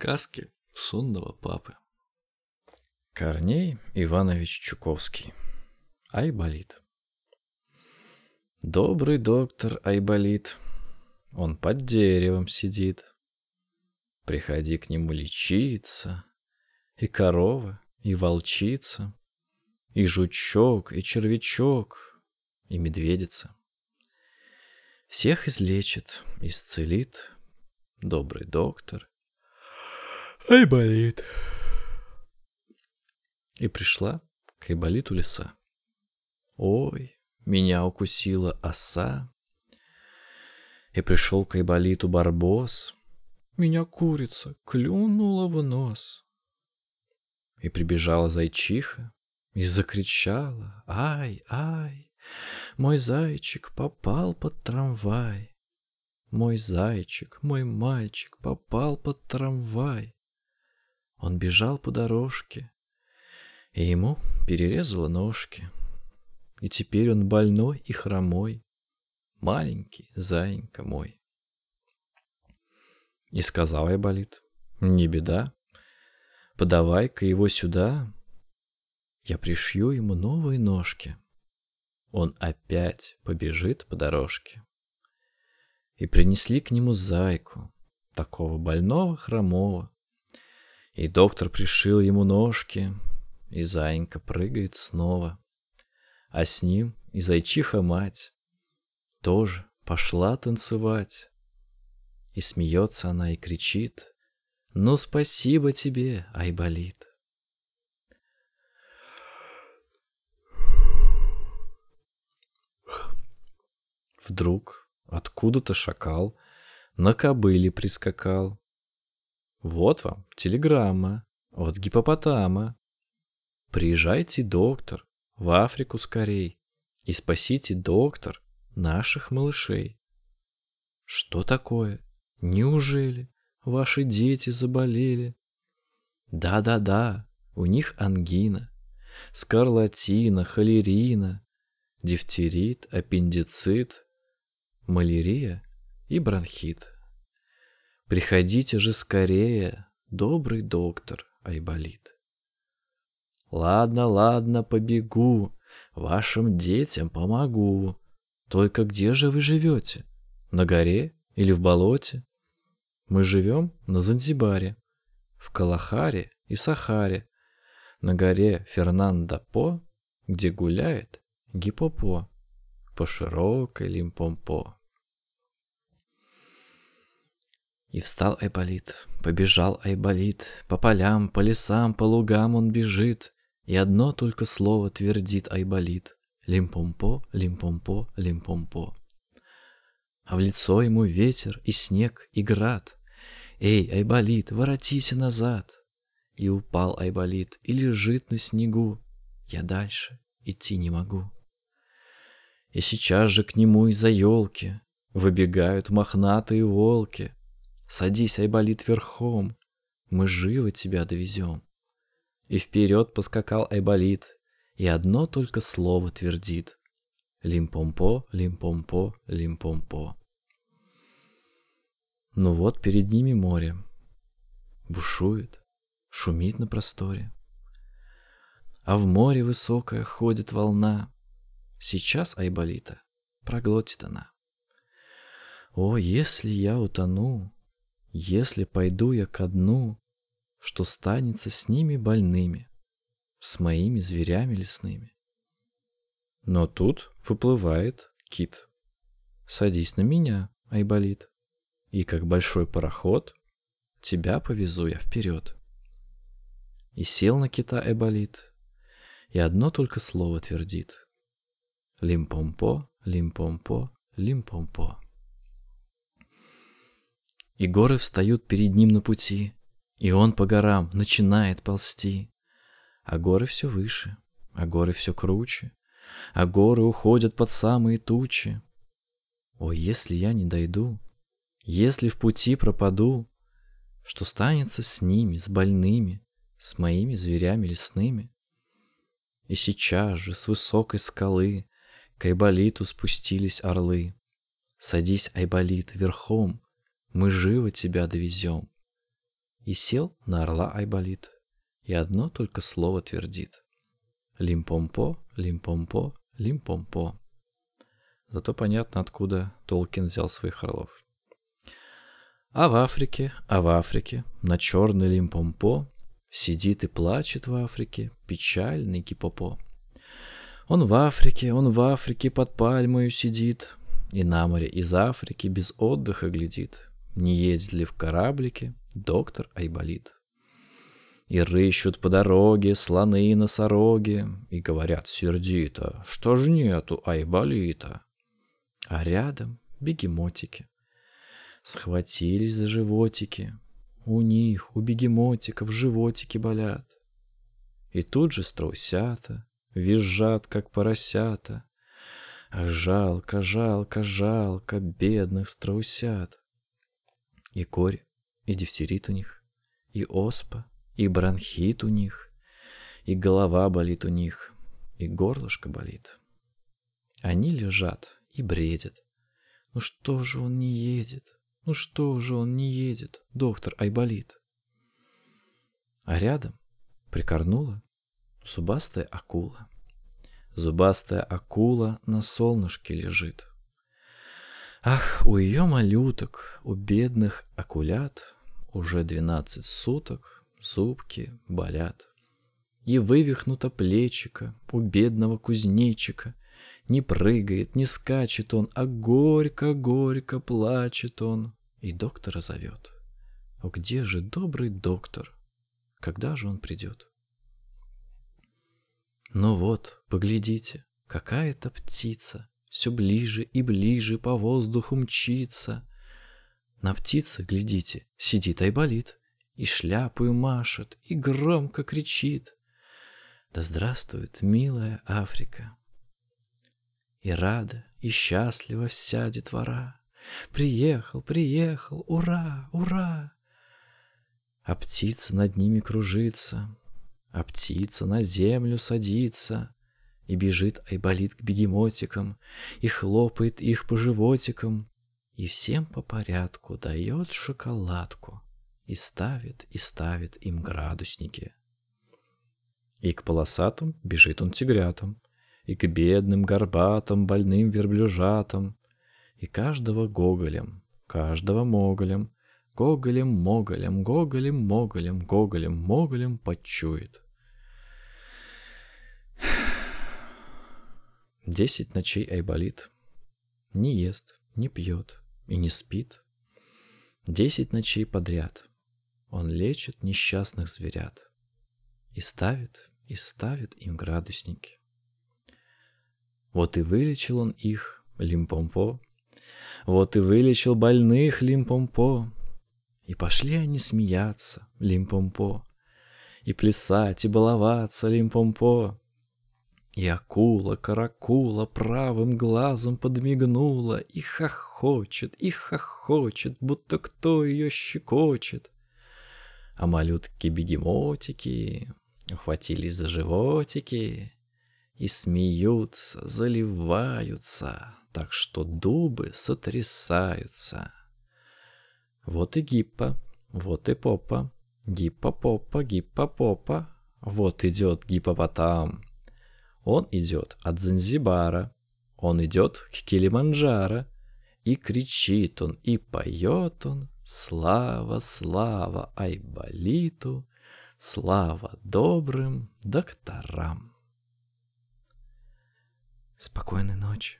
Сказки сонного папы. Корней Иванович Чуковский. Айболит. Добрый доктор Айболит. Он под деревом сидит. Приходи к нему лечиться. И корова, и волчица, и жучок, и червячок, и медведица. Всех излечит, исцелит добрый доктор Айболит. И пришла к Айболиту лиса. Ой, меня укусила оса. И пришел к Айболиту барбос. Меня курица клюнула в нос. И прибежала зайчиха и закричала. Ай, ай, мой зайчик попал под трамвай. Мой зайчик, мой мальчик попал под трамвай. Он бежал по дорожке, и ему перерезало ножки. И теперь он больной и хромой, маленький заинька мой. И сказал я болит, не беда, подавай-ка его сюда, я пришью ему новые ножки. Он опять побежит по дорожке. И принесли к нему зайку, такого больного хромого, и доктор пришил ему ножки, и зайенька прыгает снова. А с ним и зайчиха мать тоже пошла танцевать. И смеется она и кричит, «Ну, спасибо тебе, Айболит!» Вдруг откуда-то шакал на кобыле прискакал, вот вам телеграмма от гипопотама. Приезжайте, доктор, в Африку скорей и спасите, доктор, наших малышей. Что такое? Неужели ваши дети заболели? Да-да-да, у них ангина, скарлатина, холерина, дифтерит, аппендицит, малярия и бронхит. Приходите же скорее, добрый доктор Айболит. Ладно, ладно, побегу, вашим детям помогу. Только где же вы живете? На горе или в болоте? Мы живем на Занзибаре, в Калахаре и Сахаре, на горе Фернандо-По, где гуляет Гипопо по широкой Лимпомпо. И встал Айболит, побежал Айболит, по полям, по лесам, по лугам он бежит, и одно только слово твердит Айболит. Лимпомпо, лимпомпо, лимпомпо. А в лицо ему ветер и снег и град. Эй, Айболит, воротись назад. И упал Айболит и лежит на снегу. Я дальше идти не могу. И сейчас же к нему из-за елки Выбегают мохнатые волки — Садись, Айболит, верхом, мы живо тебя довезем. И вперед поскакал Айболит, и одно только слово твердит. Лимпомпо, лимпомпо, лимпомпо. Ну вот перед ними море. Бушует, шумит на просторе. А в море высокая ходит волна. Сейчас Айболита проглотит она. О, если я утону, если пойду я ко дну, что станется с ними больными, с моими зверями лесными? Но тут выплывает кит. Садись на меня, Айболит, и как большой пароход тебя повезу я вперед. И сел на кита Айболит, и одно только слово твердит. Лимпомпо, лимпомпо, лимпомпо и горы встают перед ним на пути, и он по горам начинает ползти. А горы все выше, а горы все круче, а горы уходят под самые тучи. О, если я не дойду, если в пути пропаду, что станется с ними, с больными, с моими зверями лесными? И сейчас же с высокой скалы к Айболиту спустились орлы. Садись, Айболит, верхом, мы живо тебя довезем. И сел на орла Айболит, и одно только слово твердит. Лимпомпо, лимпомпо, лимпомпо. Зато понятно, откуда Толкин взял своих орлов. А в Африке, а в Африке, на черный лимпомпо, сидит и плачет в Африке печальный гипопо. Он в Африке, он в Африке под пальмою сидит, и на море из Африки без отдыха глядит. Не ездит ли в кораблике доктор Айболит? И рыщут по дороге слоны и носороги, И говорят сердито, что ж нету Айболита? А рядом бегемотики. Схватились за животики. У них, у бегемотиков, животики болят. И тут же страусята визжат, как поросята. Ах, жалко, жалко, жалко бедных страусят. И корь, и дифтерит у них, и оспа, и бронхит у них, и голова болит у них, и горлышко болит. Они лежат и бредят. Ну что же он не едет? Ну что же он не едет, доктор Айболит? А рядом прикорнула зубастая акула. Зубастая акула на солнышке лежит. Ах, у ее малюток, у бедных акулят уже двенадцать суток зубки болят. И вывихнуто плечико у бедного кузнечика. Не прыгает, не скачет он, а горько-горько плачет он. И доктора зовет. О, где же добрый доктор? Когда же он придет? Ну вот, поглядите, какая-то птица все ближе и ближе по воздуху мчится. На птице, глядите, сидит Айболит, и шляпою машет, и громко кричит. Да здравствует милая Африка! И рада, и счастлива вся детвора. Приехал, приехал, ура, ура! А птица над ними кружится, а птица на землю садится, И бежит Айболит к бегемотикам, И хлопает их по животикам, И всем по порядку дает шоколадку, И ставит, и ставит им градусники. И к полосатым бежит он тигрятам, И к бедным горбатым больным верблюжатам, И каждого гоголем, каждого моголем, Гоголем-моголем, гоголем-моголем, гоголем-моголем почует. Десять ночей Айболит не ест, не пьет и не спит. Десять ночей подряд он лечит несчастных зверят и ставит, и ставит им градусники. Вот и вылечил он их, Лимпомпо, вот и вылечил больных Лимпомпо, и пошли они смеяться, Лимпомпо, и плясать, и баловаться, Лимпомпо. И акула, каракула правым глазом подмигнула И хохочет, и хохочет, будто кто ее щекочет. А малютки-бегемотики ухватились за животики И смеются, заливаются, так что дубы сотрясаются. Вот и гиппа, вот и попа, гиппа-попа, гиппа-попа. Вот идет гиппопотам. Он идет от Занзибара, он идет к Килиманджаро. И кричит он, и поет он, слава, слава Айболиту, слава добрым докторам. Спокойной ночи.